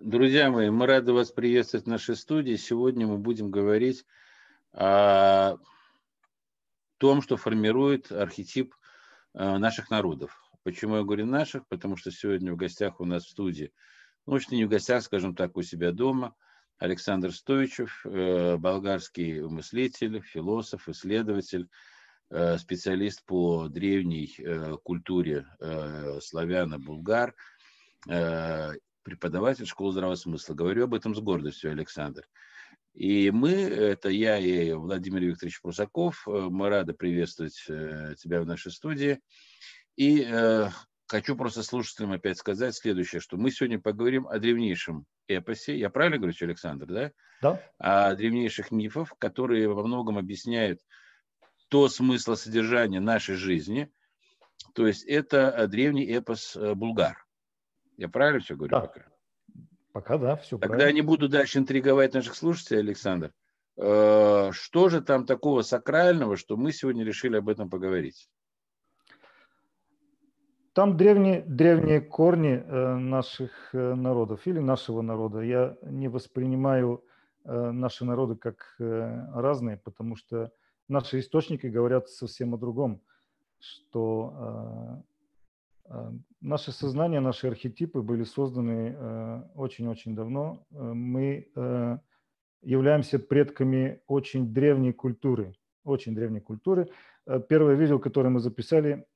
Друзья мои, мы рады вас приветствовать в нашей студии. Сегодня мы будем говорить о том, что формирует архетип э, наших народов. Почему я говорю наших? Потому что сегодня в гостях у нас в студии, ну, что не в гостях, скажем так, у себя дома, Александр Стоичев, э, болгарский мыслитель, философ, исследователь, э, специалист по древней культуре славяна, булгар, преподаватель школы здравого смысла. Говорю об этом с гордостью, Александр. И мы, это я и Владимир Викторович Прусаков, э, мы рады приветствовать э, тебя в нашей студии. И э, хочу просто слушателям опять сказать следующее, что мы сегодня поговорим о древнейшем эпосе. Я правильно говорю, Александр, да? Да. О древнейших мифах, которые во многом объясняют то смысл содержания нашей жизни. То есть это древний эпос булгар. Я правильно все говорю да. пока? Пока да, все Тогда правильно. не буду дальше интриговать наших слушателей, Александр. Э, что же там такого сакрального, что мы сегодня решили об этом поговорить? Там древние, древние корни э, наших э, народов или нашего народа. Я не воспринимаю наши народы как разные, потому что наши источники говорят совсем о другом, что наше сознание, наши архетипы были созданы э, очень-очень давно. Э, мы э, являемся предками очень древней культуры, очень древней культуры. Первое видео, которое мы записали,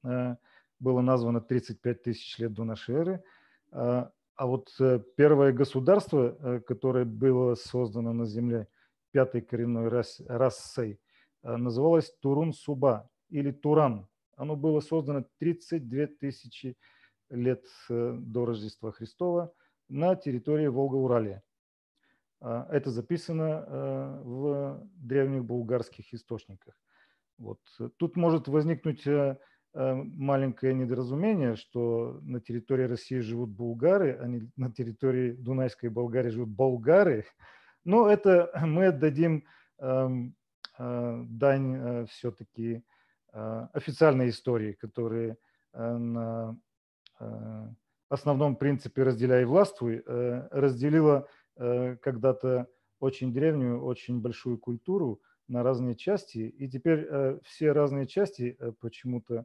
было названо 35 тысяч лет до нашей эры. А вот первое государство, которое было создано на Земле пятой коренной расой, называлось Турун-Суба или Туран оно было создано 32 тысячи лет э, до Рождества Христова на территории Волга-Уралия. А, это записано э, в древних булгарских источниках. Вот. Тут может возникнуть э, маленькое недоразумение, что на территории России живут булгары, а не на территории Дунайской Болгарии живут болгары. Но это мы отдадим эм, дань все-таки официальной истории, которые э, на э, основном принципе «разделяй и властвуй» разделила когда-то очень древнюю, очень большую культуру на разные части, и теперь все разные части почему-то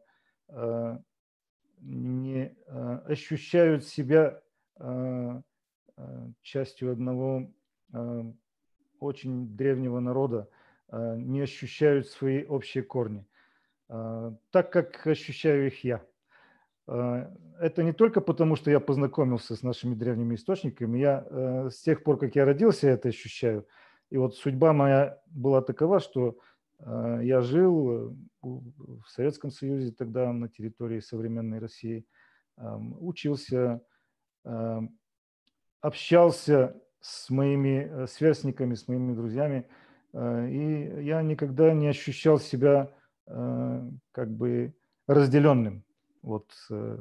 не ощущают себя частью одного очень древнего народа, не ощущают свои общие корни. А, так как ощущаю их я. А, это не только потому, что я познакомился с нашими древними источниками, я э, с тех пор, как я родился, это ощущаю. И вот судьба моя была такова, что а, я жил в Советском Союзе тогда на территории современной России, учился, общался с моими э, сверстниками, с моими друзьями, и я никогда не ощущал себя Э, как бы разделенным. Вот э,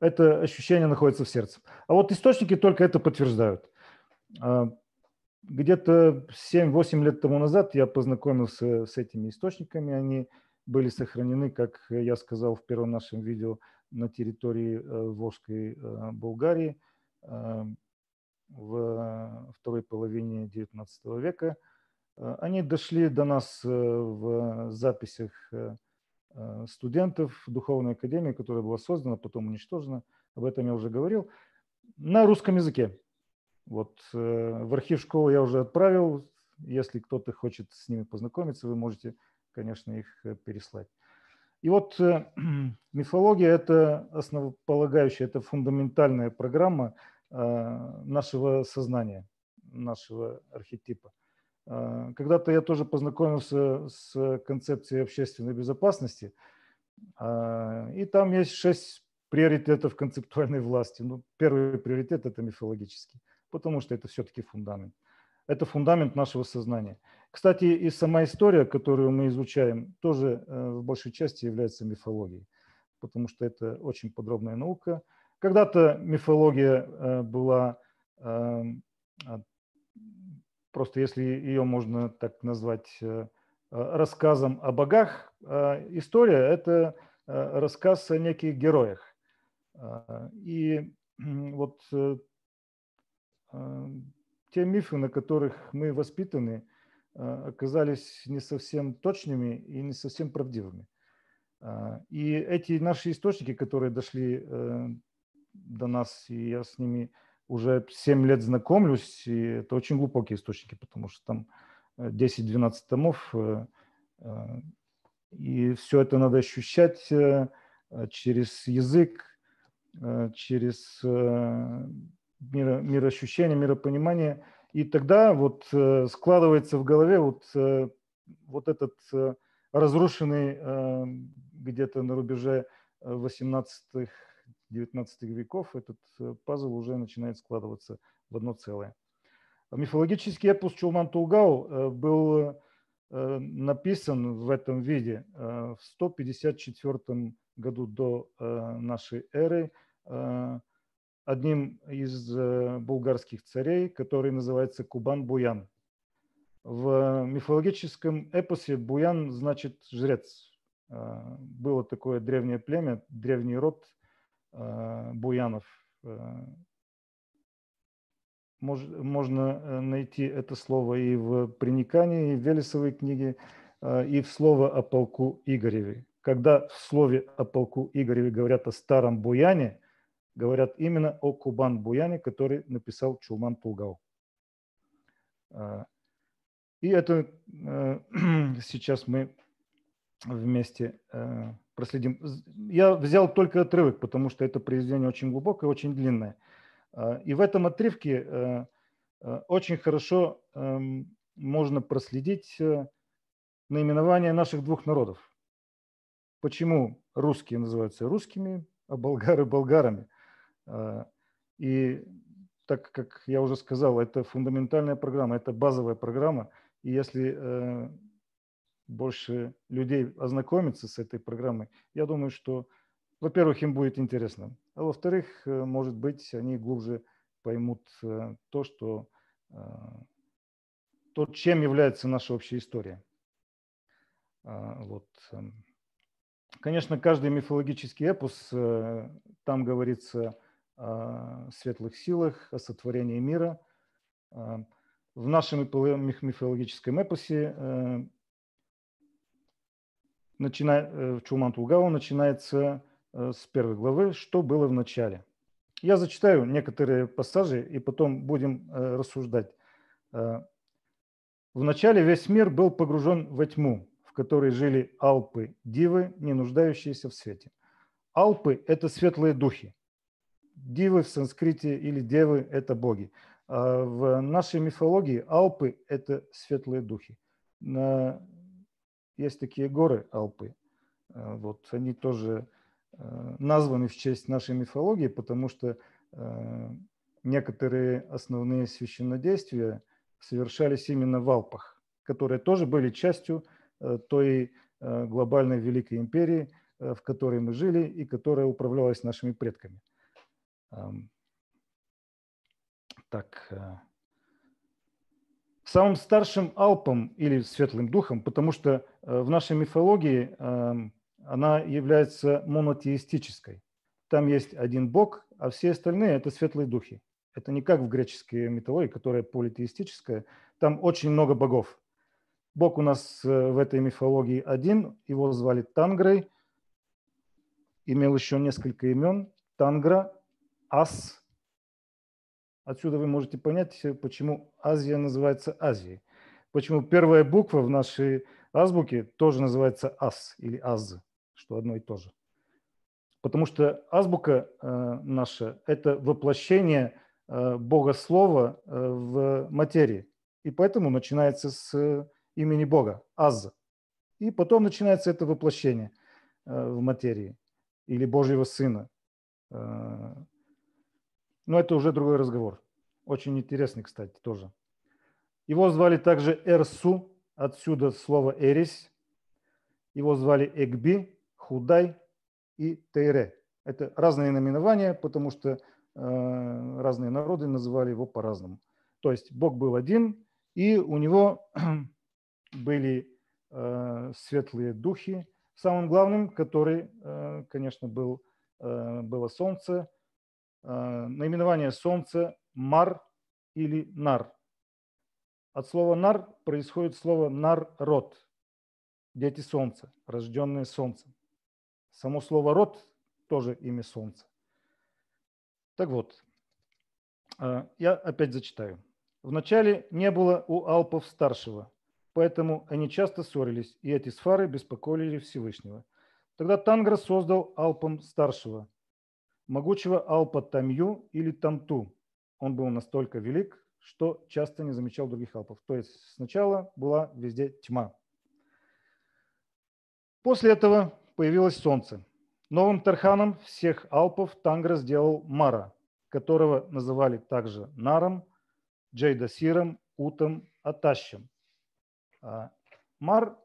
это ощущение находится в сердце. А вот источники только это подтверждают. А, где-то 7-8 лет тому назад я познакомился с этими источниками. Они были сохранены, как я сказал в первом нашем видео, на территории э, Волжской Болгарии в второй половине XIX века – Э, они дошли до нас э, в записях э, студентов Духовной Академии, которая была создана, потом уничтожена, об этом я уже говорил, на русском языке. Вот в архив школы я уже отправил. Если кто-то хочет с ними познакомиться, вы можете, конечно, их переслать. И вот мифология – это основополагающая, это фундаментальная программа нашего сознания, нашего архетипа – когда-то я тоже познакомился с концепцией общественной безопасности, а, и там есть шесть приоритетов концептуальной власти. Ну, первый приоритет – это мифологический, потому что это все-таки фундамент. Это фундамент нашего сознания. Кстати, и сама история, которую мы изучаем, тоже э, в большей части является мифологией, потому что это очень подробная наука. Когда-то мифология э, была эм, просто если ее можно так назвать э, э, рассказом о богах, э, история – это рассказ о неких героях. И вот те мифы, на которых мы воспитаны, оказались не совсем точными и не совсем правдивыми. И эти наши источники, которые дошли до нас, и я с ними уже 7 лет знакомлюсь, и это очень глубокие источники, потому что там 10-12 томов, и все это надо ощущать через язык, через миро, мироощущение, миропонимание. И тогда вот складывается в голове вот, вот этот разрушенный где-то на рубеже 18-19 веков, этот пазл уже начинает складываться в одно целое. Мифологический эпос Чулман Тулгау был написан в этом виде в 154 году до нашей эры одним из булгарских царей, который называется Кубан-Буян. В мифологическом эпосе Буян значит жрец. Было такое древнее племя, древний род Буянов. Можно найти это слово и в Приникании, и в Велесовой книге, и в слово о полку Игореве. Когда в слове о полку Игореве говорят о старом Буяне, говорят именно о Кубан-Буяне, который написал Чулман Тулгау. И это сейчас мы вместе проследим. Я взял только отрывок, потому что это произведение очень глубокое, очень длинное. И в этом отрывке очень хорошо можно проследить наименование наших двух народов. Почему русские называются русскими, а болгары – болгарами. И так как я уже сказал, это фундаментальная программа, это базовая программа. И если больше людей ознакомиться с этой программой, я думаю, что, во-первых, им будет интересно, а во-вторых, э, может быть, они глубже поймут э, то, что э, то, чем является наша общая история. А, вот. Эм. Конечно, каждый мифологический эпос, там говорится о светлых силах, о сотворении мира. В нашем мифологическом эпосе начиная, э, в Чулман-Тулгау начинается э, с первой главы «Что было в начале?». Я зачитаю некоторые пассажи и потом будем э, рассуждать. В начале весь мир был погружен во тьму, в которой жили алпы, дивы, не нуждающиеся в свете. Алпы – это светлые духи. Дивы в санскрите или девы – это боги. А в нашей мифологии алпы – это светлые духи. Есть такие горы Алпы. Э, вот они тоже э, названы в честь нашей мифологии, потому что э, некоторые основные священнодействия совершались именно в Алпах, которые тоже были частью той глобальной великой империи, в которой мы жили и которая управлялась нашими предками. Так, самым старшим Алпом или светлым духом, потому что э, в нашей мифологии эм, она является монотеистической. Там есть один бог, а все остальные – это светлые духи. Это не как в греческой мифологии, которая политеистическая. Там очень много богов. Бог у нас э, в этой мифологии один, его звали Тангрой, имел еще несколько имен. Тангра, Ас, Отсюда вы можете понять, почему Азия называется Азией. Почему первая буква в нашей азбуке тоже называется АС или АЗ, что одно и то же. Потому что азбука э, наша – это воплощение э, Бога Слова э, в материи. И поэтому начинается с имени Бога – Аз. И потом начинается это воплощение в материи или Божьего Сына. Но это уже другой разговор. Очень интересный, кстати, тоже. Его звали также Эрсу, отсюда слово Эрис. Его звали Экби, Худай и Тейре. Это разные наименования, потому что э, разные народы называли его по-разному. То есть Бог был один, и у него были э, светлые духи. Самым главным, который, э, конечно, был, э, было Солнце, наименование Солнца Мар или нар. От слова нар происходит слово нар-род, дети солнца, рожденные солнцем. Само слово род тоже имя солнца. Так вот, а, я опять зачитаю. Вначале не было у Алпов старшего, поэтому они часто ссорились, и эти сфары беспокоили Всевышнего. Тогда Тангра создал Алпом старшего, могучего Алпа Тамью или Тамту. Он был настолько велик, что часто не замечал других Алпов. То есть сначала была везде тьма. После этого появилось солнце. Новым Тарханом всех Алпов Тангра сделал Мара, которого называли также Наром – Джейдасиром, Утом, Атащем. А Мар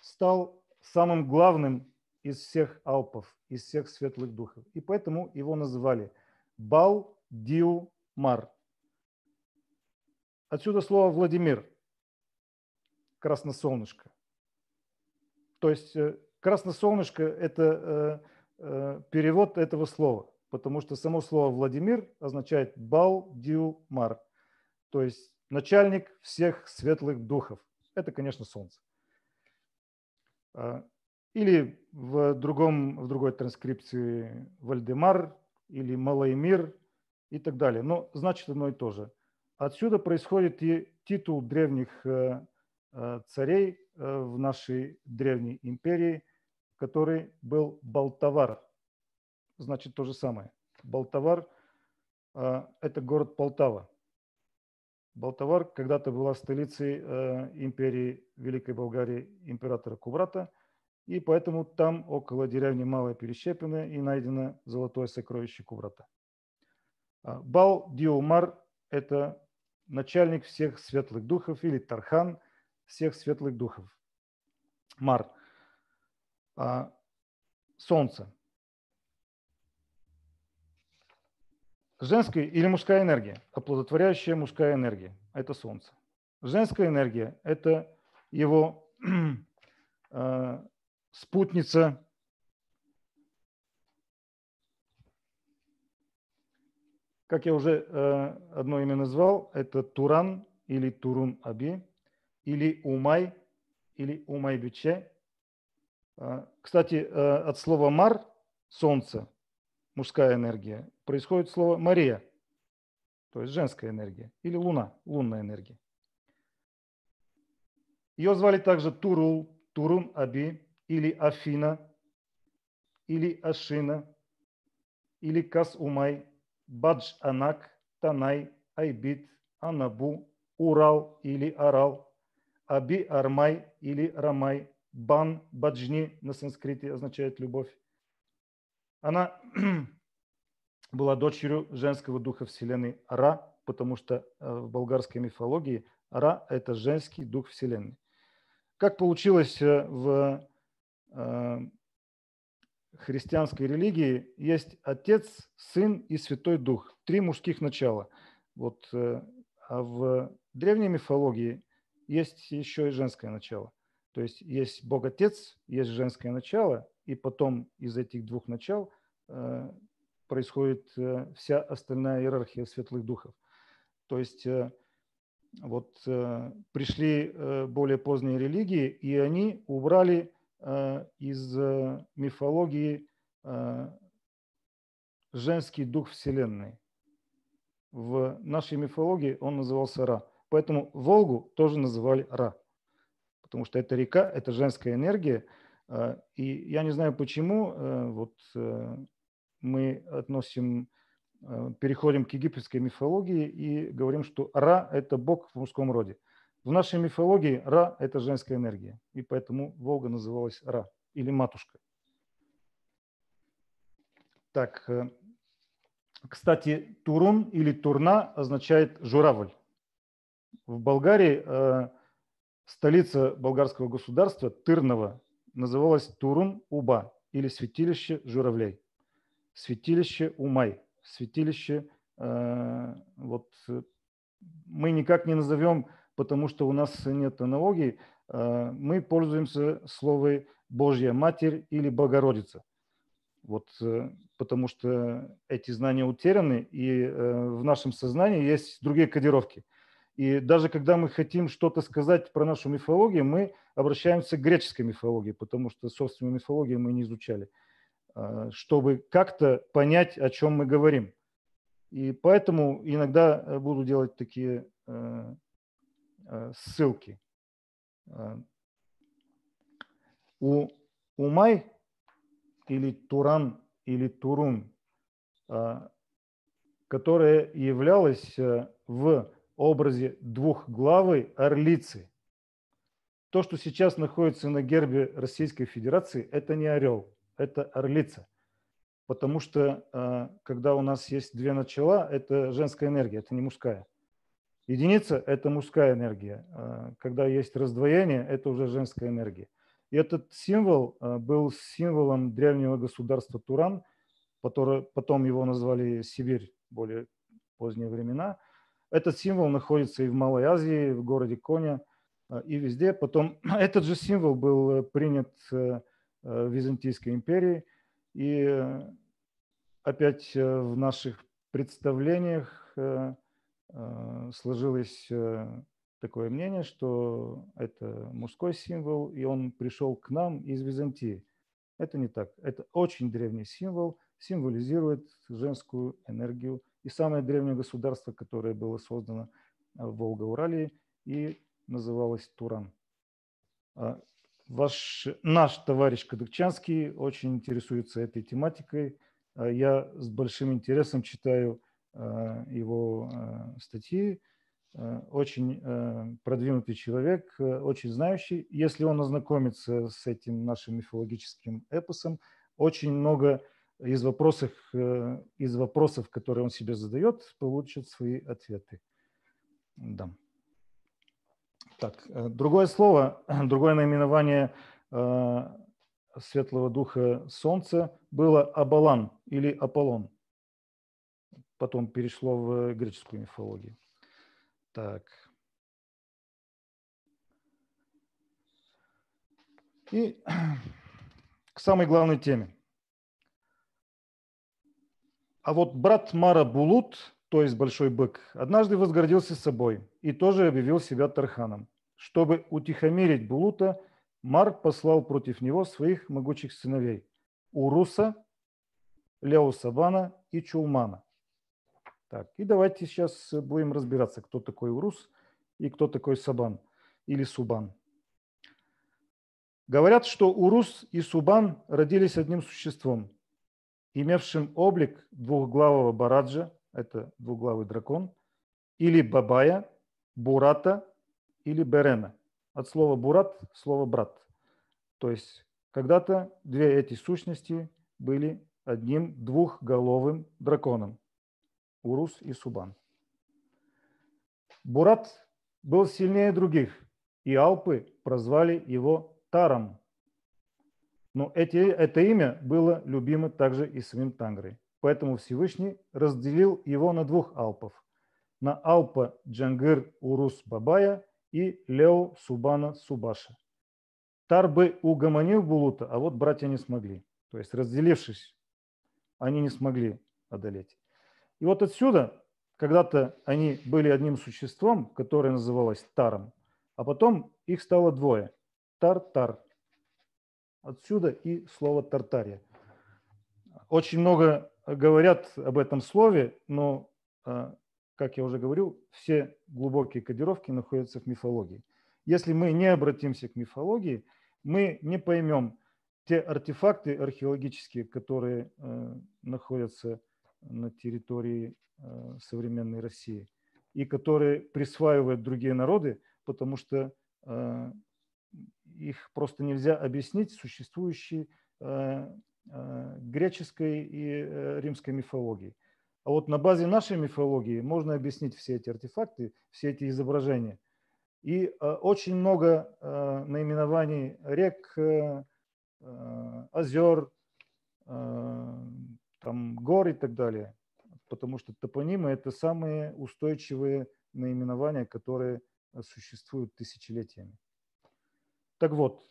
стал самым главным из всех алпов, из всех светлых духов. И поэтому его называли Бал Диу Мар. Отсюда слово Владимир, красносолнышко. То есть э, красносолнышко – это э, э, перевод этого слова, потому что само слово Владимир означает Бал Диу Мар – то есть начальник всех светлых духов. Это, конечно, Солнце. Или в, другом, в другой транскрипции Вальдемар или Малаймир и так далее. Но значит одно и то же. Отсюда происходит и титул древних э, э, царей э, в нашей древней империи, который был Балтавар. Значит то же самое. Балтавар – это город Полтава. Балтавар когда-то была столицей империи Великой Болгарии императора Кубрата, и поэтому там около деревни Малая Перещепина и найдено золотое сокровище Кубрата. А, Бал Диумар – это начальник всех светлых духов или Тархан всех светлых духов. Мар а, – солнце. Женская или мужская энергия, оплодотворяющая мужская энергия – это Солнце. Женская энергия – это его э, спутница, как я уже э, одно имя назвал, это Туран или Турун Аби, или Умай, или Умай Биче. Э, кстати, э, от слова Мар – Солнце, мужская энергия, происходит слово Мария, то есть женская энергия, или Луна, лунная энергия. Ее звали также Турул, Турун Аби, или Афина, или Ашина, или Кас-Умай, Бадж Анак, Танай, Айбит, Анабу, Урал или Арал, Аби Армай или Рамай, Бан Баджни на санскрите означает любовь. Она была дочерью женского духа Вселенной Ра, потому что э, в болгарской мифологии Ра – это женский дух Вселенной. Как получилось э, в христианской религии, есть Отец, Сын и Святой Дух. Три мужских начала. Вот, а в древней мифологии есть еще и женское начало. То есть есть Бог Отец, есть женское начало, и потом из этих двух начал происходит э, вся остальная иерархия светлых духов. То есть э, вот э, пришли более поздние религии, и они убрали из мифологии женский дух Вселенной. В нашей мифологии он назывался Ра. Поэтому Волгу тоже называли Ра. Потому что это река, это женская энергия. И я не знаю почему, вот мы относим, э, переходим к египетской мифологии и говорим, что Ра – это бог в мужском роде. В нашей мифологии Ра – это женская энергия, и поэтому Волга называлась Ра или матушка. Так, э, кстати, Турун или Турна означает журавль. В Болгарии э, столица болгарского государства Тырнова называлась Турун-Уба или святилище журавлей святилище Умай, святилище, э, вот мы никак не назовем, потому что у нас нет аналогии, э, мы пользуемся словом Божья Матерь или Богородица. Вот потому что эти знания утеряны, и в нашем сознании есть другие кодировки. И даже когда мы хотим что-то сказать про нашу мифологию, мы обращаемся к греческой мифологии, потому что собственную мифологию мы не изучали, чтобы как-то понять, о чем мы говорим. И поэтому иногда буду делать такие ссылки. У Умай или Туран или Турун, которая являлась в образе двухглавой орлицы. То, что сейчас находится на гербе Российской Федерации, это не орел, это орлица. Потому что когда у нас есть две начала, это женская энергия, это не мужская. Единица – это мужская энергия. Когда есть раздвоение, это уже женская энергия. И этот символ э, был символом древнего государства Туран, который, потом его назвали Сибирь более поздние времена. Этот символ находится и в Малой Азии, в городе Коня, э, и везде. Потом этот же символ был э, принят в Византийской империи. И опять в наших представлениях сложилось такое мнение, что это мужской символ, и он пришел к нам из Византии. Это не так. Это очень древний символ, символизирует женскую энергию. И самое древнее государство, которое было создано в Волго-Уралии и называлось Туран. А ваш, наш товарищ Кадыкчанский очень интересуется этой тематикой. А я с большим интересом читаю его статьи, Э, очень э, продвинутый человек, э, очень знающий. Если он ознакомится с этим нашим мифологическим эпосом, очень много из вопросов, из вопросов, которые он себе задает, получит свои ответы. Да. Так, другое слово, другое наименование светлого духа Солнца было Абалан или Аполлон. Потом перешло в греческую мифологию. Так. И к самой главной теме. А вот брат Мара Булут, то есть Большой Бык, однажды возгордился собой и тоже объявил себя Тарханом. Чтобы утихомирить Булута, Мар послал против него своих могучих сыновей – Уруса, Леусабана и Чулмана – так, и давайте сейчас будем разбираться, кто такой Урус и кто такой Сабан или Субан. Говорят, что Урус и Субан родились одним существом, имевшим облик двухглавого Бараджа, это двуглавый дракон, или Бабая, Бурата или Берена. От слова Бурат – слово брат. То есть когда-то две эти сущности были одним двухголовым драконом. Урус и Субан. Бурат был сильнее других, и Алпы прозвали его Таром. Но эти, это имя было любимо также и самим Тангрой. Поэтому Всевышний разделил его на двух Алпов. На Алпа Джангир Урус Бабая и Лео Субана Субаша. Тар бы угомонил Булута, а вот братья не смогли. То есть разделившись, они не смогли одолеть. И вот отсюда, когда-то они были одним существом, которое называлось Таром, а потом их стало двое. Тар-тар. Отсюда и слово Тартария. Очень много говорят об этом слове, но, а, как я уже говорил, все глубокие кодировки находятся в мифологии. Если мы не обратимся к мифологии, мы не поймем те артефакты археологические, которые э, находятся на территории э, современной России и которые присваивают другие народы, потому что э, их просто нельзя объяснить существующей э, греческой и римской мифологии. А вот на базе нашей мифологии можно объяснить все эти артефакты, все эти изображения. И очень много наименований рек, озер, там, гор и так далее. Потому что топонимы – это самые устойчивые наименования, которые существуют тысячелетиями. Так вот,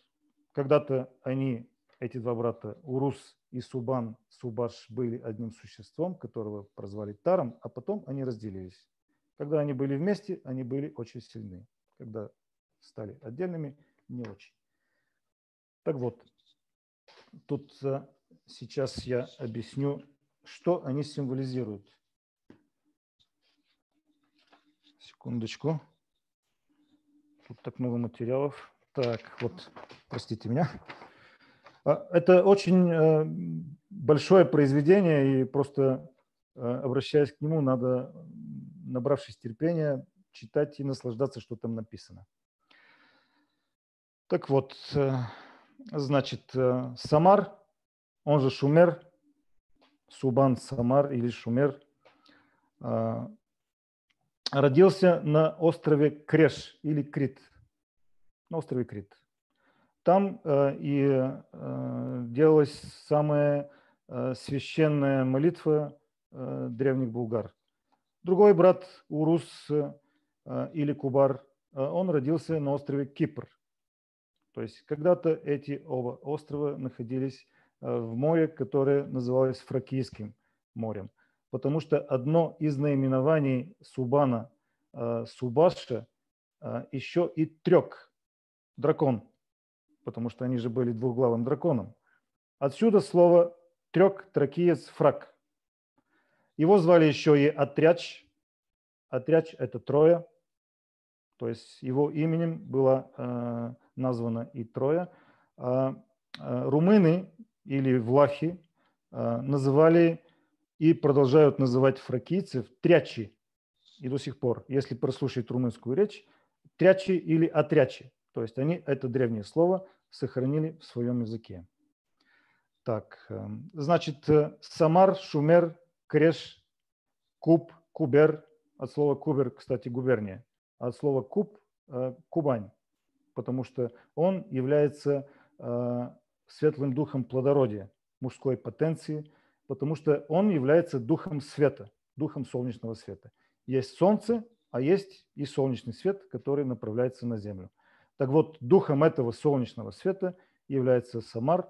когда-то они, эти два брата, Урус и Субан, Субаш были одним существом, которого прозвали Таром, а потом они разделились. Когда они были вместе, они были очень сильны. Когда стали отдельными, не очень. Так вот, тут э, сейчас я объясню, что они символизируют. Секундочку. Тут так много материалов. Так, вот, простите меня. А, это очень э, большое произведение, и просто э, обращаясь к нему, надо, набравшись терпения, читать и наслаждаться, что там написано. Так вот, э, значит, Самар, он же Шумер, Субан Самар или Шумер, родился на острове Креш или Крит, на острове Крит. Там э, и э, делалась самая э, священная молитва древних булгар. Другой брат Урус или Кубар, он родился на острове Кипр. То есть когда-то эти оба острова находились в море, которое называлось Фракийским морем. Потому что одно из наименований Субана, э, Субаша, э, еще и трек, дракон – потому что они же были двухглавым драконом. Отсюда слово трек, тракиец, фрак. Его звали еще и Отряч. Отряч – это трое. То есть его именем было э, названо и трое. А, э, румыны или влахи э, называли и продолжают называть фракийцев трячи. И до сих пор, если прослушать румынскую речь, трячи или отрячи. То есть они это древнее слово сохранили в своем языке. Так, эм, значит, э, Самар, Шумер, Креш, Куб, Кубер, от слова Кубер, кстати, губерния, от слова Куб э, – Кубань, потому что он является э, светлым духом плодородия, мужской потенции, потому что он является духом света, духом солнечного света. Есть солнце, а есть и солнечный свет, который направляется на землю. Так вот, духом этого солнечного света является Самар,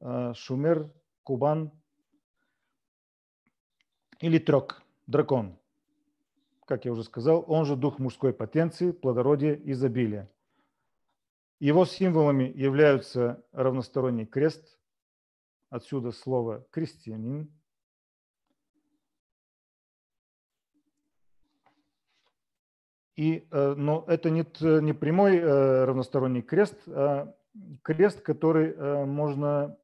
э, Шумер, Кубан или Трек, дракон. Как я уже сказал, он же дух мужской потенции, плодородия, изобилия. Его символами являются равносторонний крест, отсюда слово «крестьянин», И, э, но это не, не прямой э, равносторонний крест, а крест, который э, можно,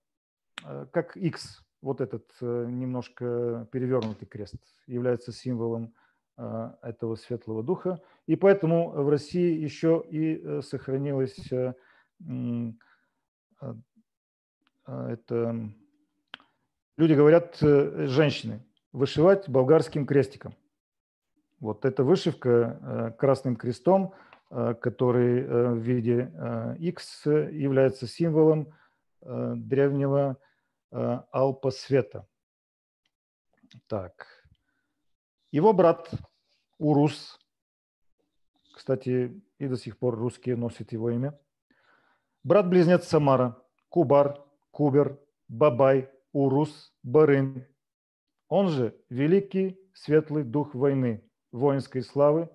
как X, вот этот немножко перевернутый крест, является символом этого светлого духа. И поэтому в России еще и сохранилось это, люди говорят, женщины, вышивать болгарским крестиком – вот эта вышивка э, красным крестом, э, который э, в виде X является символом древнего алпа света. Так. Его брат Урус, кстати, и до сих пор русские носят его имя, брат-близнец Самара, Кубар, Кубер, Бабай, Урус, Барын, он же великий светлый дух войны, воинской славы,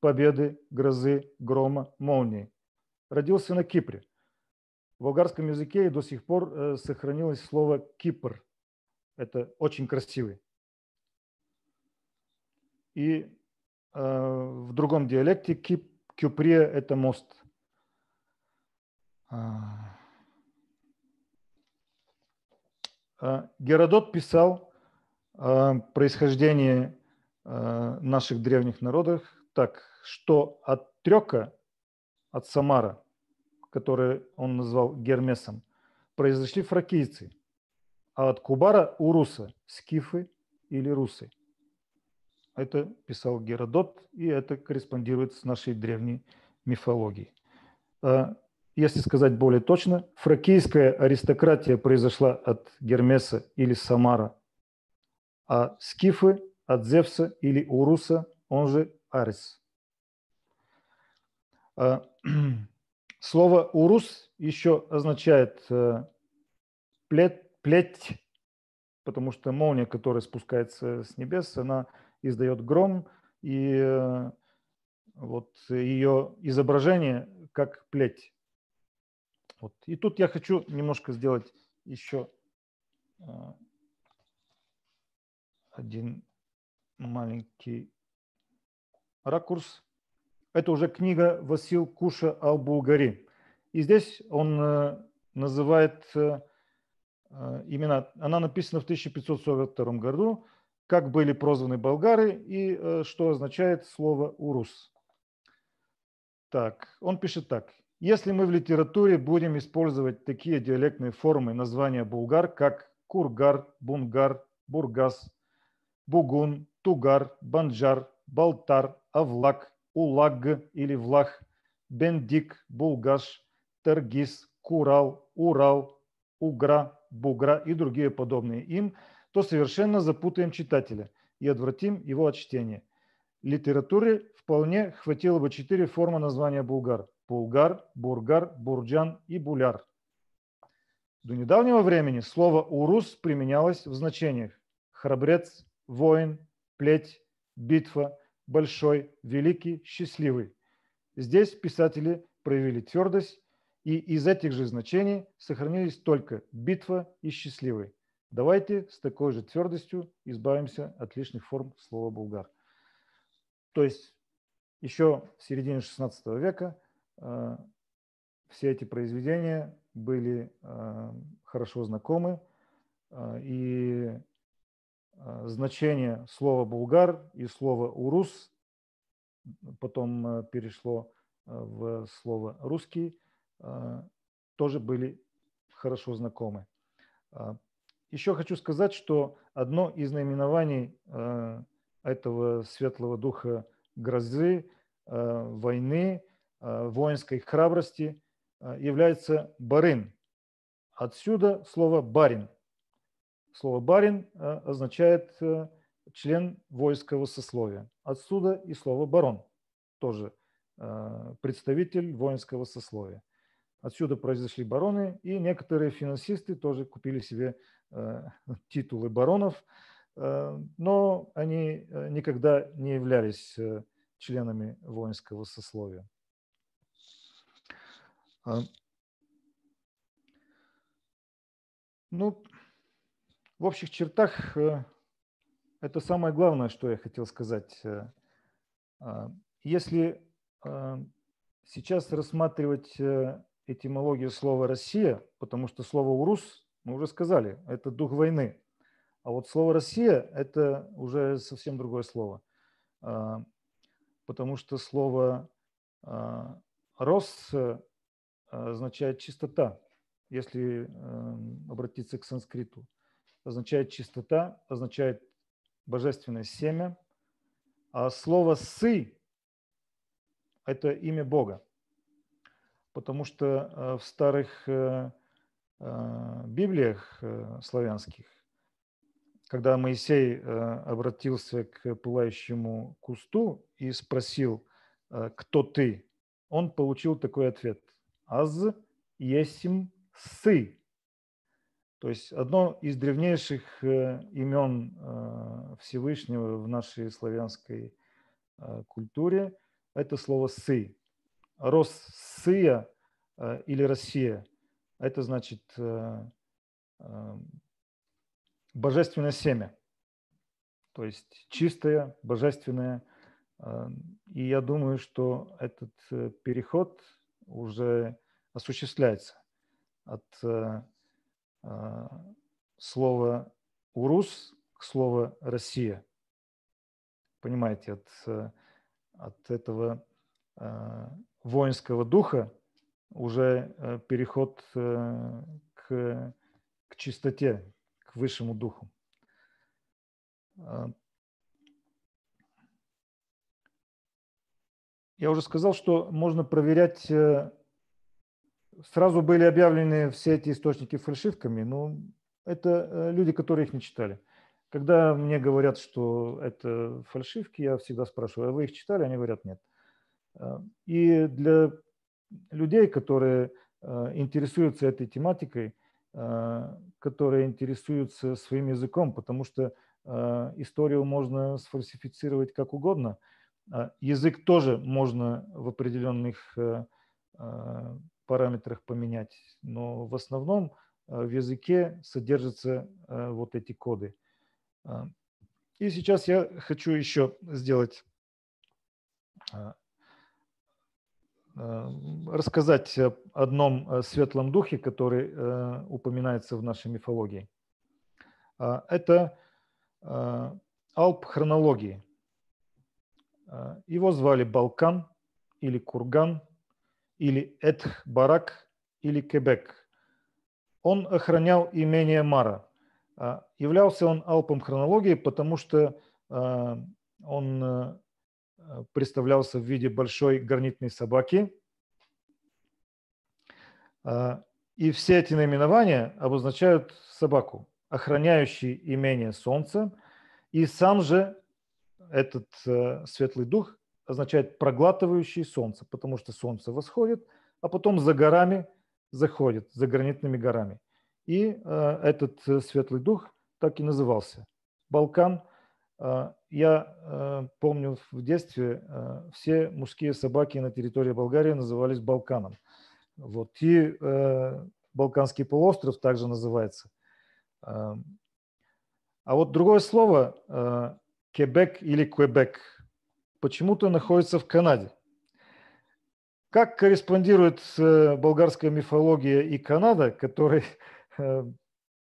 победы, грозы, грома, молнии. Родился на Кипре. В болгарском языке до сих пор э, сохранилось слово «Кипр». Это очень красивый. И э, в другом диалекте Кип, Кюприя – это мост. А. А, Геродот писал происхождение Э, наших древних народах так, что от Трека, от Самара, который он назвал Гермесом, произошли фракийцы, а от Кубара – уруса, скифы или русы. Это писал Геродот, и это корреспондирует с нашей древней мифологией. Э, если сказать более точно, фракийская аристократия произошла от Гермеса или Самара, а скифы от Зевса или Уруса, он же Арис. А, слово «урус» еще означает э, плеть, плеть потому что молния, которая спускается с небес, она издает гром, и э, вот ее изображение как плеть. Вот. И тут я хочу немножко сделать еще э, один маленький ракурс. Это уже книга Васил Куша Ал-Булгари. И здесь он э, называет имена. Она написана в 1542 году, как были прозваны болгары и что означает слово «урус». Так, он пишет так. Если мы в литературе будем использовать такие диалектные формы названия булгар, как кургар, бунгар, бургас, бугун, тугар, банджар, балтар, авлак, улаг или влах, бендик, булгаш, тергис, курал, урал, угра, бугра и другие подобные им, то совершенно запутаем читателя и отвратим его от чтения. Литературе вполне хватило бы четыре формы названия булгар. Булгар, бургар, бурджан и буляр. До недавнего времени слово «урус» применялось в значениях храбрец, воин, плеть, битва, большой, великий, счастливый. Здесь писатели проявили твердость, и из этих же значений сохранились только битва и счастливый. Давайте с такой же твердостью избавимся от лишних форм слова «булгар». То есть еще в середине XVI века э, все эти произведения были э, хорошо знакомы, э, и значение слова «булгар» и слова «урус» потом перешло в слово «русский», тоже были хорошо знакомы. Еще хочу сказать, что одно из наименований этого светлого духа грозы, э, войны, э, воинской храбрости э, является барин. Отсюда слово барин. Слово барин означает член воинского сословия. Отсюда и слово барон, тоже представитель воинского сословия. Отсюда произошли бароны, и некоторые финансисты тоже купили себе титулы баронов – Э, но они э, никогда не являлись э, членами воинского сословия. Ну, в общих чертах это самое главное, что я хотел сказать. Если сейчас рассматривать этимологию слова «Россия», потому что слово «урус», мы уже сказали, это дух войны – а вот слово «Россия» – это уже совсем другое слово, а, потому что слово а, «рос» означает чистота, если эм, обратиться к санскриту. Означает чистота, означает божественное семя. А слово «сы» – это имя Бога, потому что э, в старых э, э, Библиях славянских когда Моисей э, обратился к пылающему кусту и спросил, э, кто ты, он получил такой ответ. Аз есим сы. То есть одно из древнейших э, имен Всевышнего в нашей славянской культуре – это слово «сы». Рос «сыя» или «Россия» – это значит божественное семя, то есть чистое, божественное. А, и я думаю, что этот э, переход уже осуществляется от э, слова «урус» к слову «Россия». Понимаете, от, э, от этого воинского духа уже переход к, к чистоте, к высшему духу. А, я уже сказал, что можно проверять, э, сразу были объявлены все эти источники фальшивками, но это э, люди, которые их не читали. Когда мне говорят, что это фальшивки, я всегда спрашиваю, а вы их читали? Они говорят, нет. И для людей, которые э, интересуются этой тематикой, которые интересуются своим языком, потому что историю можно сфальсифицировать как угодно. Язык тоже можно в определенных параметрах поменять, но в основном в языке содержатся вот эти коды. И сейчас я хочу еще сделать Э, рассказать о одном э, светлом духе, который э, упоминается в нашей мифологии. Это алп хронологии. Его звали Балкан или Курган, или Этх-Барак, или Кебек. Он охранял имение Мара. Являлся он алпом хронологии, потому что он Э, представлялся в виде большой гранитной собаки. А, и все эти наименования обозначают собаку, охраняющий имение солнца. И сам же этот э, светлый дух означает проглатывающий солнце, потому что солнце восходит, а потом за горами заходит, за гранитными горами. И э, этот светлый дух так и назывался – Балкан – я э, помню в детстве э, все мужские собаки на территории Болгарии назывались Балканом. Вот. И Балканский полуостров также называется. А вот другое слово, Кебек или Квебек, почему-то находится в Канаде. Как корреспондирует болгарская мифология и Канада, который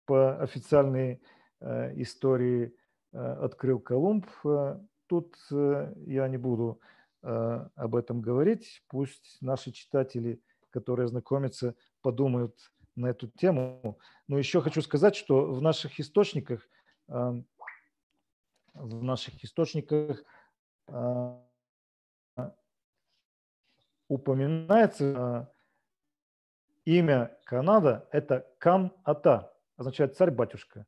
по официальной истории открыл Колумб. Э, тут э, я не буду об этом говорить. Пусть наши читатели, которые знакомятся, подумают на эту тему. Но еще хочу сказать, что в наших источниках, в наших источниках упоминается имя Канада – это Кан-Ата, означает царь-батюшка.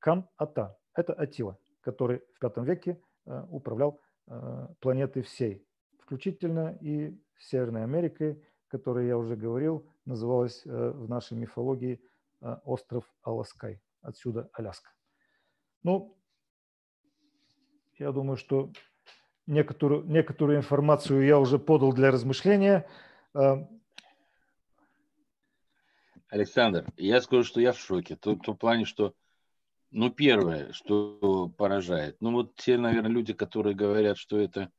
Кан-Ата. Это Атила, который в V веке э, управлял э, планетой всей, включительно и Северной Америкой, которая, я уже говорил, называлась э, в нашей мифологии остров Аласкай, отсюда Аляска. Ну, я думаю, что некоторую, некоторую информацию я уже подал для размышления. Александр, я скажу, что я в шоке. В том плане, что ну, первое, что поражает. Ну, вот те, наверное, люди, которые говорят, что это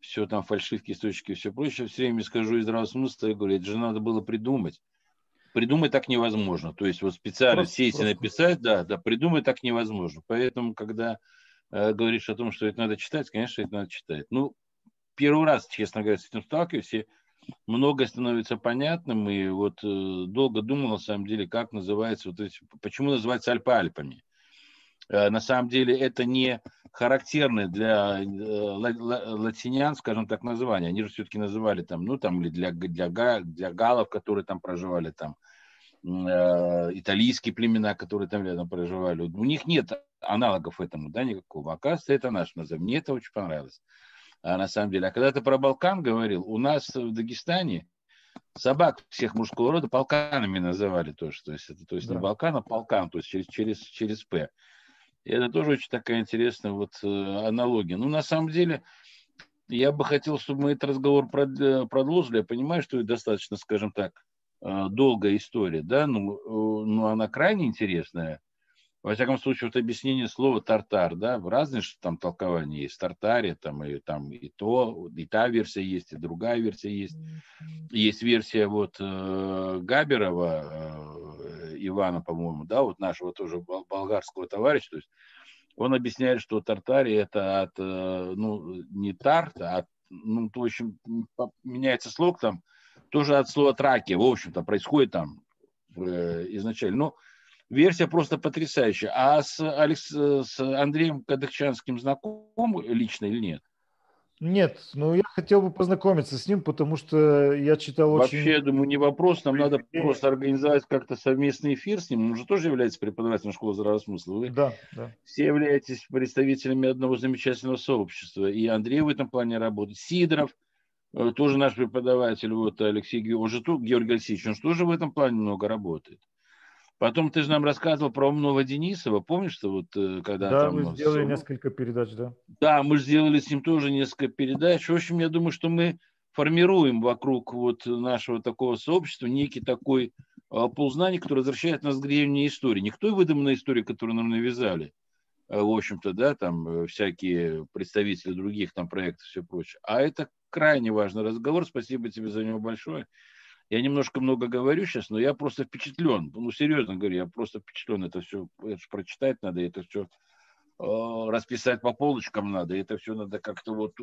все там фальшивки, источники и все прочее, все время скажу из здравого смысла, я говорю, это же надо было придумать. Придумать так невозможно. То есть вот специально просто, сесть и написать, да, да, придумать так невозможно. Поэтому, когда э, говоришь о том, что это надо читать, конечно, это надо читать. Ну, первый раз, честно говоря, с этим сталкиваюсь, и многое становится понятным, и вот э, долго думал, на самом деле, как называется, вот эти, почему называется Альпа Альпами. Э, на самом деле это не характерное для э, латинян, скажем так, название. Они же все-таки называли там, ну там, или для, для, для галов, которые там проживали, там, э, итальянские племена, которые там рядом проживали. У них нет аналогов этому, да, никакого. Оказывается, это наш назов. Мне это очень понравилось. А на самом деле. А когда ты про Балкан говорил, у нас в Дагестане собак всех мужского рода полканами называли тоже. То есть это то есть да. не Балкан, а полкан, то есть через, через, через П. И это тоже очень такая интересная вот э, аналогия. Ну, на самом деле, я бы хотел, чтобы мы этот разговор э, продолжили. Я понимаю, что это достаточно, скажем так, э, долгая история, да, ну, ну она крайне интересная. Во всяком случае, вот объяснение слова тартар, да, в разные там толкования есть. Тартаре, там и, там и то, и та версия есть, и другая версия есть. Есть версия вот э, Габерова, э, Ивана, по-моему, да, вот нашего тоже болгарского товарища, то есть он объясняет, что Тартари это от, э, ну, не тарт, а ну, в общем, меняется слог там, тоже от слова траки, в общем-то, происходит там э, изначально. Но версия просто потрясающая. А с, Алекс, с Андреем Кадыкчанским знаком лично или нет? Нет, ну я хотел бы познакомиться с ним, потому что я читал Вообще, очень... Вообще, я думаю, не вопрос, нам надо просто организовать как-то совместный эфир с ним. Он же тоже является преподавателем школы здравого смысла. Вы да, да. все являетесь представителями одного замечательного сообщества. И Андрей в этом плане работает. Сидоров, э, тоже наш преподаватель, вот Алексей Георгиевич, он же тут, Георгий Алексеевич, он же тоже в этом плане много работает. Потом ты же нам рассказывал про умного Денисова, помнишь, что вот э, когда да, там... мы сделали с... несколько передач, да. Да, мы сделали с ним тоже несколько передач. В общем, я думаю, что мы формируем вокруг вот нашего такого сообщества некий такой а, ползнание, которое возвращает нас к древней истории. Не к той выдуманной истории, которую нам навязали, а, в общем-то, да, там э, всякие представители других там проектов и все прочее. А это крайне важный разговор. Спасибо тебе за него большое. Я немножко много говорю сейчас, но я просто впечатлен. Ну, серьезно говорю, я просто впечатлен. Это все это прочитать надо, это все э, расписать по полочкам надо, это все надо как-то вот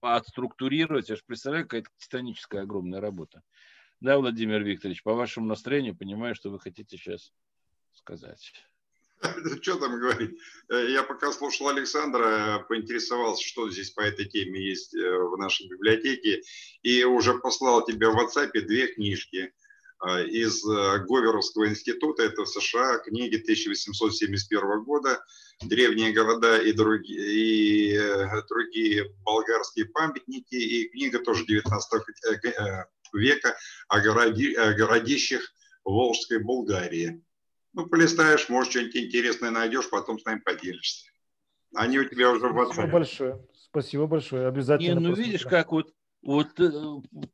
отструктурировать. Я же представляю, какая-то титаническая огромная работа. Да, Владимир Викторович, по вашему настроению понимаю, что вы хотите сейчас сказать. Что там говорить? Э, я пока слушал Александра, поинтересовался, что здесь по этой теме есть э, в нашей библиотеке, и уже послал тебе в WhatsApp две книжки э, из Говеровского института, это в США, книги 1871 года, древние города и другие, и другие болгарские памятники, и книга тоже 19 века о, городи, о городищах Волжской Болгарии. Ну, полистаешь, может, что-нибудь интересное найдешь, потом с нами поделишься. Они у тебя уже в WhatsApp. Спасибо большое. Спасибо большое. Обязательно. Не, ну видишь, как вот, вот э,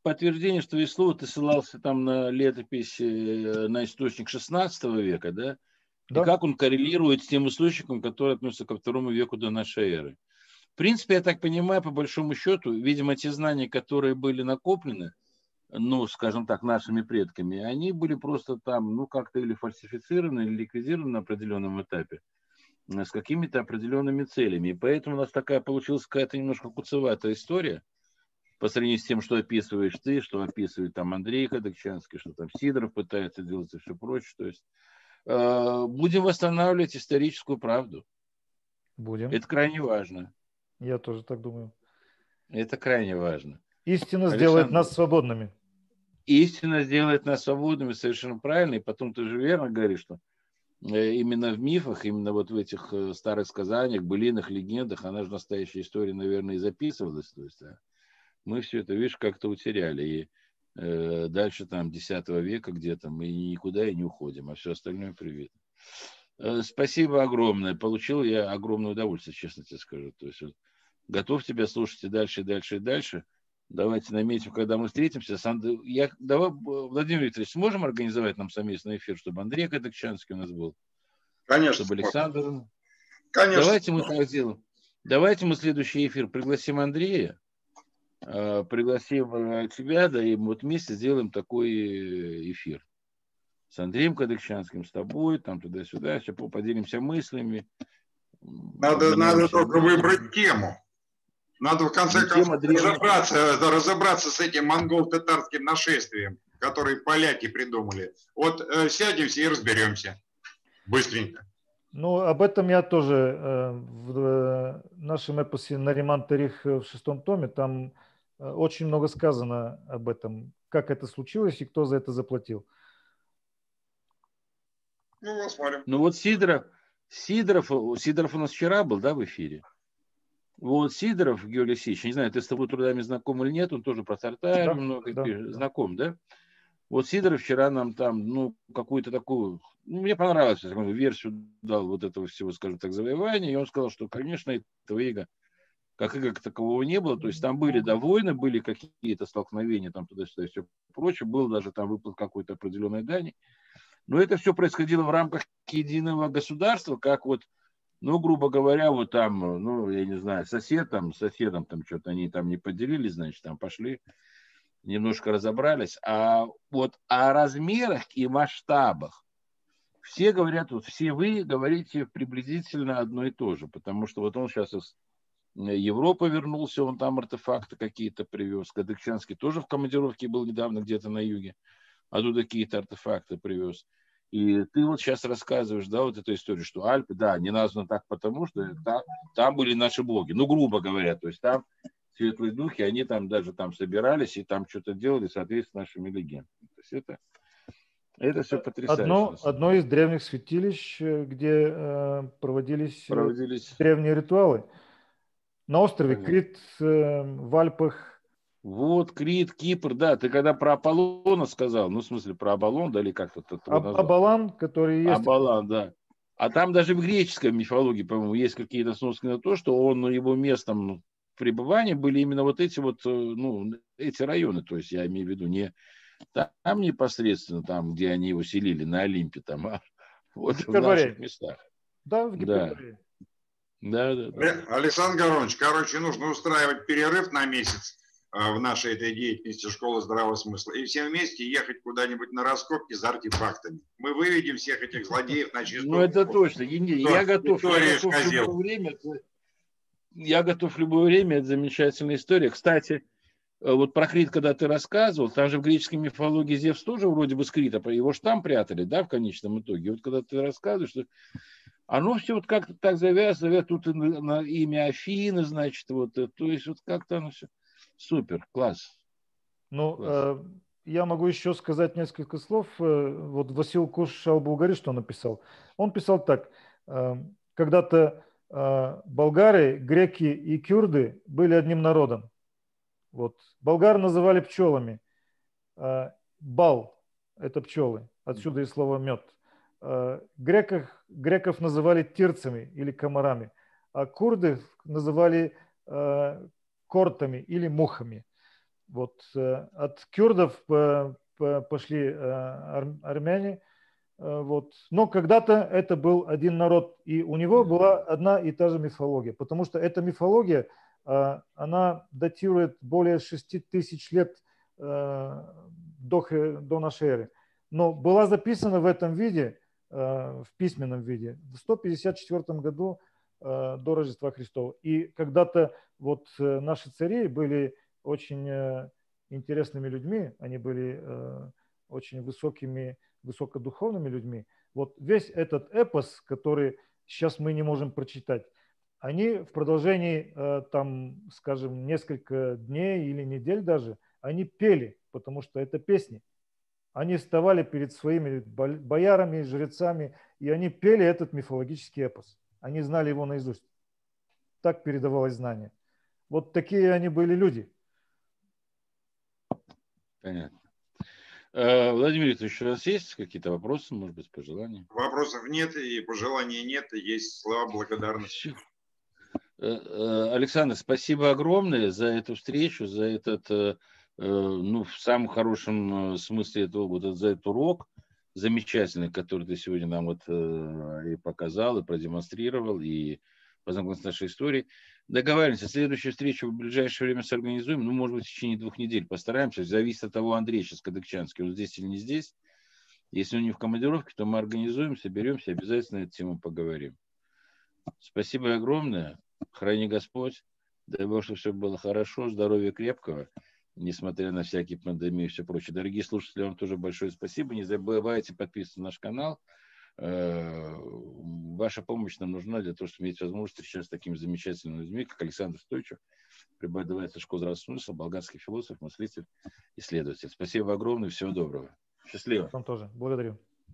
подтверждение, что и слово ты ссылался там на летопись, э, на источник 16 века, да? да? И как он коррелирует с тем источником, который относится ко второму веку до нашей эры. В принципе, я так понимаю, по большому счету, видимо, те знания, которые были накоплены, ну, скажем так, нашими предками, они были просто там, ну, как-то или фальсифицированы, или ликвидированы на определенном этапе э, с какими-то определенными целями. И поэтому у нас такая получилась какая-то немножко куцеватая история по сравнению с тем, что описываешь ты, что описывает там Андрей Кадыкчанский, что там Сидоров пытается делать и все прочее. То есть э, будем восстанавливать историческую правду. Будем. Это крайне важно. Я тоже так думаю. Это крайне важно. Истина Александр, сделает нас свободными. Истина сделает нас свободными, совершенно правильно. И потом ты же верно говоришь, что э, именно в мифах, именно вот в этих э, старых сказаниях, былинах, легендах, она же настоящая история, наверное, и записывалась. То есть, а мы все это, видишь, как-то утеряли. И э, дальше там 10 века где-то мы никуда и не уходим, а все остальное привет. Э, спасибо огромное. Получил я огромное удовольствие, честно тебе скажу. То есть, вот, готов тебя слушать и дальше, и дальше, и дальше. Давайте наметим, когда мы встретимся. Я, давай, Владимир Викторович, сможем организовать нам совместный эфир, чтобы Андрей Кадыкчанский у нас был? Конечно. Чтобы Александр... Конечно. Давайте мы так сделаем. Давайте мы следующий эфир пригласим Андрея, а, пригласим э, тебя, да, и вот вместе сделаем такой э, эфир. С Андреем Кадыкчанским, с тобой, там туда-сюда, все поделимся мыслями. Надо, надо только выбрать тему. Надо в конце концов разобраться, разобраться с этим монгол-татарским нашествием, которое поляки придумали. Вот э, сядемся и разберемся быстренько. Ну, об этом я тоже э, в э, нашем эпосе «Нариман Тарих» в шестом томе, там э, очень много сказано об этом, как это случилось и кто за это заплатил. Ну, посмотрим. Ну вот Сидоров, Сидоров, Сидоров у нас вчера был, да, в эфире? Вот Сидоров Георгий Алексеевич, не знаю, ты с тобой трудами знаком или нет, он тоже про Тартарию да, много да, пишет. Знаком, да? Вот Сидоров вчера нам там, ну, какую-то такую, ну, мне понравилось, такую версию дал вот этого всего, скажем так, завоевания, и он сказал, что, конечно, этого ига, как ига такового не было, то есть там были, да, войны, были какие-то столкновения там туда-сюда и все прочее, был даже там выплат какой-то определенной дани, но это все происходило в рамках единого государства, как вот ну, грубо говоря, вот там, ну, я не знаю, сосед там, соседом там что-то они там не поделились, значит, там пошли, немножко разобрались. А вот о размерах и масштабах все говорят, вот все вы говорите приблизительно одно и то же, потому что вот он сейчас из Европы вернулся, он там артефакты какие-то привез. Кадыкчанский тоже в командировке был недавно где-то на юге, а тут какие-то артефакты привез. И ты вот сейчас рассказываешь, да, вот эту историю, что Альпы, да, не названо так потому, что там, там были наши боги, ну, грубо говоря, то есть там светлые духи, они там даже там собирались и там что-то делали, соответственно, нашими легендами. То есть это, это все потрясающе. Одно, одно из древних святилищ, э, где э, проводились, э, проводились древние ритуалы. На острове Понятно. Крит, э, в Альпах, Вот, Крит, Кипр, да. Ты когда про Аполлона сказал, ну, в смысле, про Абалон, да, или как-то ты Аб- Абалан, который есть... Абалан, да. А там даже в греческой мифологии, по-моему, есть какие-то сноски на то, что он, его местом пребывания были именно вот эти вот, э, ну, эти районы. То есть я имею в виду не там непосредственно, там, где они его селили, на Олимпе, там, а вот в, в наших местах. Да, в Гиперборее. Да. Да, да, да. Александр Горович, короче, нужно устраивать перерыв на месяц а, в нашей этой деятельности школы здравого смысла и все вместе ехать куда-нибудь на раскопки за артефактами. Мы выведем всех этих злодеев на чистую. Ну это точно. Я, я готов, я готов в любое время. Я готов в любое время. Это замечательная история. Кстати, э, вот про Крит, когда ты рассказывал, там же в греческой мифологии Зевс тоже вроде бы с Крита, его же там прятали, да, в конечном итоге. Вот когда ты рассказываешь, что оно все вот как-то так завязано, тут на, на имя Афины, значит, вот, э, то есть вот как-то оно все Супер, класс. Ну, класс. Э, я могу еще сказать несколько слов. Э, вот Васил Куш Албулгари что написал? Он писал так. Э, когда-то болгары, греки и кюрды были одним народом. Вот. Болгар называли пчелами. Бал – это пчелы. Отсюда и слово мед. Греков, греков называли тирцами или комарами. А курды называли кортами или мухами. Вот э, от кюрдов э, пошли э, армяне, вот. Но когда-то это был один народ, и у него была одна и та же мифология, потому что эта мифология, она датирует более 6 тысяч лет до, до нашей эры. Но была записана в этом виде, в письменном виде, в 154 году до Рождества Христова. И когда-то вот э, наши цари были очень э, интересными людьми, они были очень высокими, высокодуховными людьми. Вот весь этот эпос, который сейчас мы не можем прочитать, они в продолжении, там, скажем, несколько дней или недель даже, они пели, потому что это песни. Они вставали перед своими боярами, жрецами, и они пели этот мифологический эпос. Они знали его наизусть. Так передавалось знание. Вот такие они были люди. Понятно. Э, Владимир Викторович, у вас есть какие-то вопросы, может быть, пожелания? Вопросов нет и пожеланий нет. Есть слова благодарности. Э, э, Александр, спасибо огромное за эту встречу, за этот, ну, в самом хорошем смысле этого года, за этот урок замечательный, который ты сегодня нам вот э, и показал, и продемонстрировал, и познакомился с нашей историей. Договариваемся, следующую встречу в ближайшее время сорганизуем, ну, может быть, в течение двух недель постараемся, зависит от того, Андрей сейчас Кадыкчанский, он здесь или не здесь. Если он не в командировке, то мы организуем, соберемся, обязательно эту тему поговорим. Спасибо огромное, храни Господь, дай Бог, чтобы все было хорошо, здоровья крепкого несмотря на всякие пандемии и все прочее. Дорогие слушатели, вам тоже большое спасибо. Не забывайте подписываться на наш канал. Э, ваша помощь нам нужна для того, чтобы иметь возможность встречаться с такими замечательными людьми, как Александр Стойчев, преподаватель школы смысла, болгарский философ, мыслитель, исследователь. Спасибо огромное, всего доброго. Счастливо. Вам тоже. Благодарю.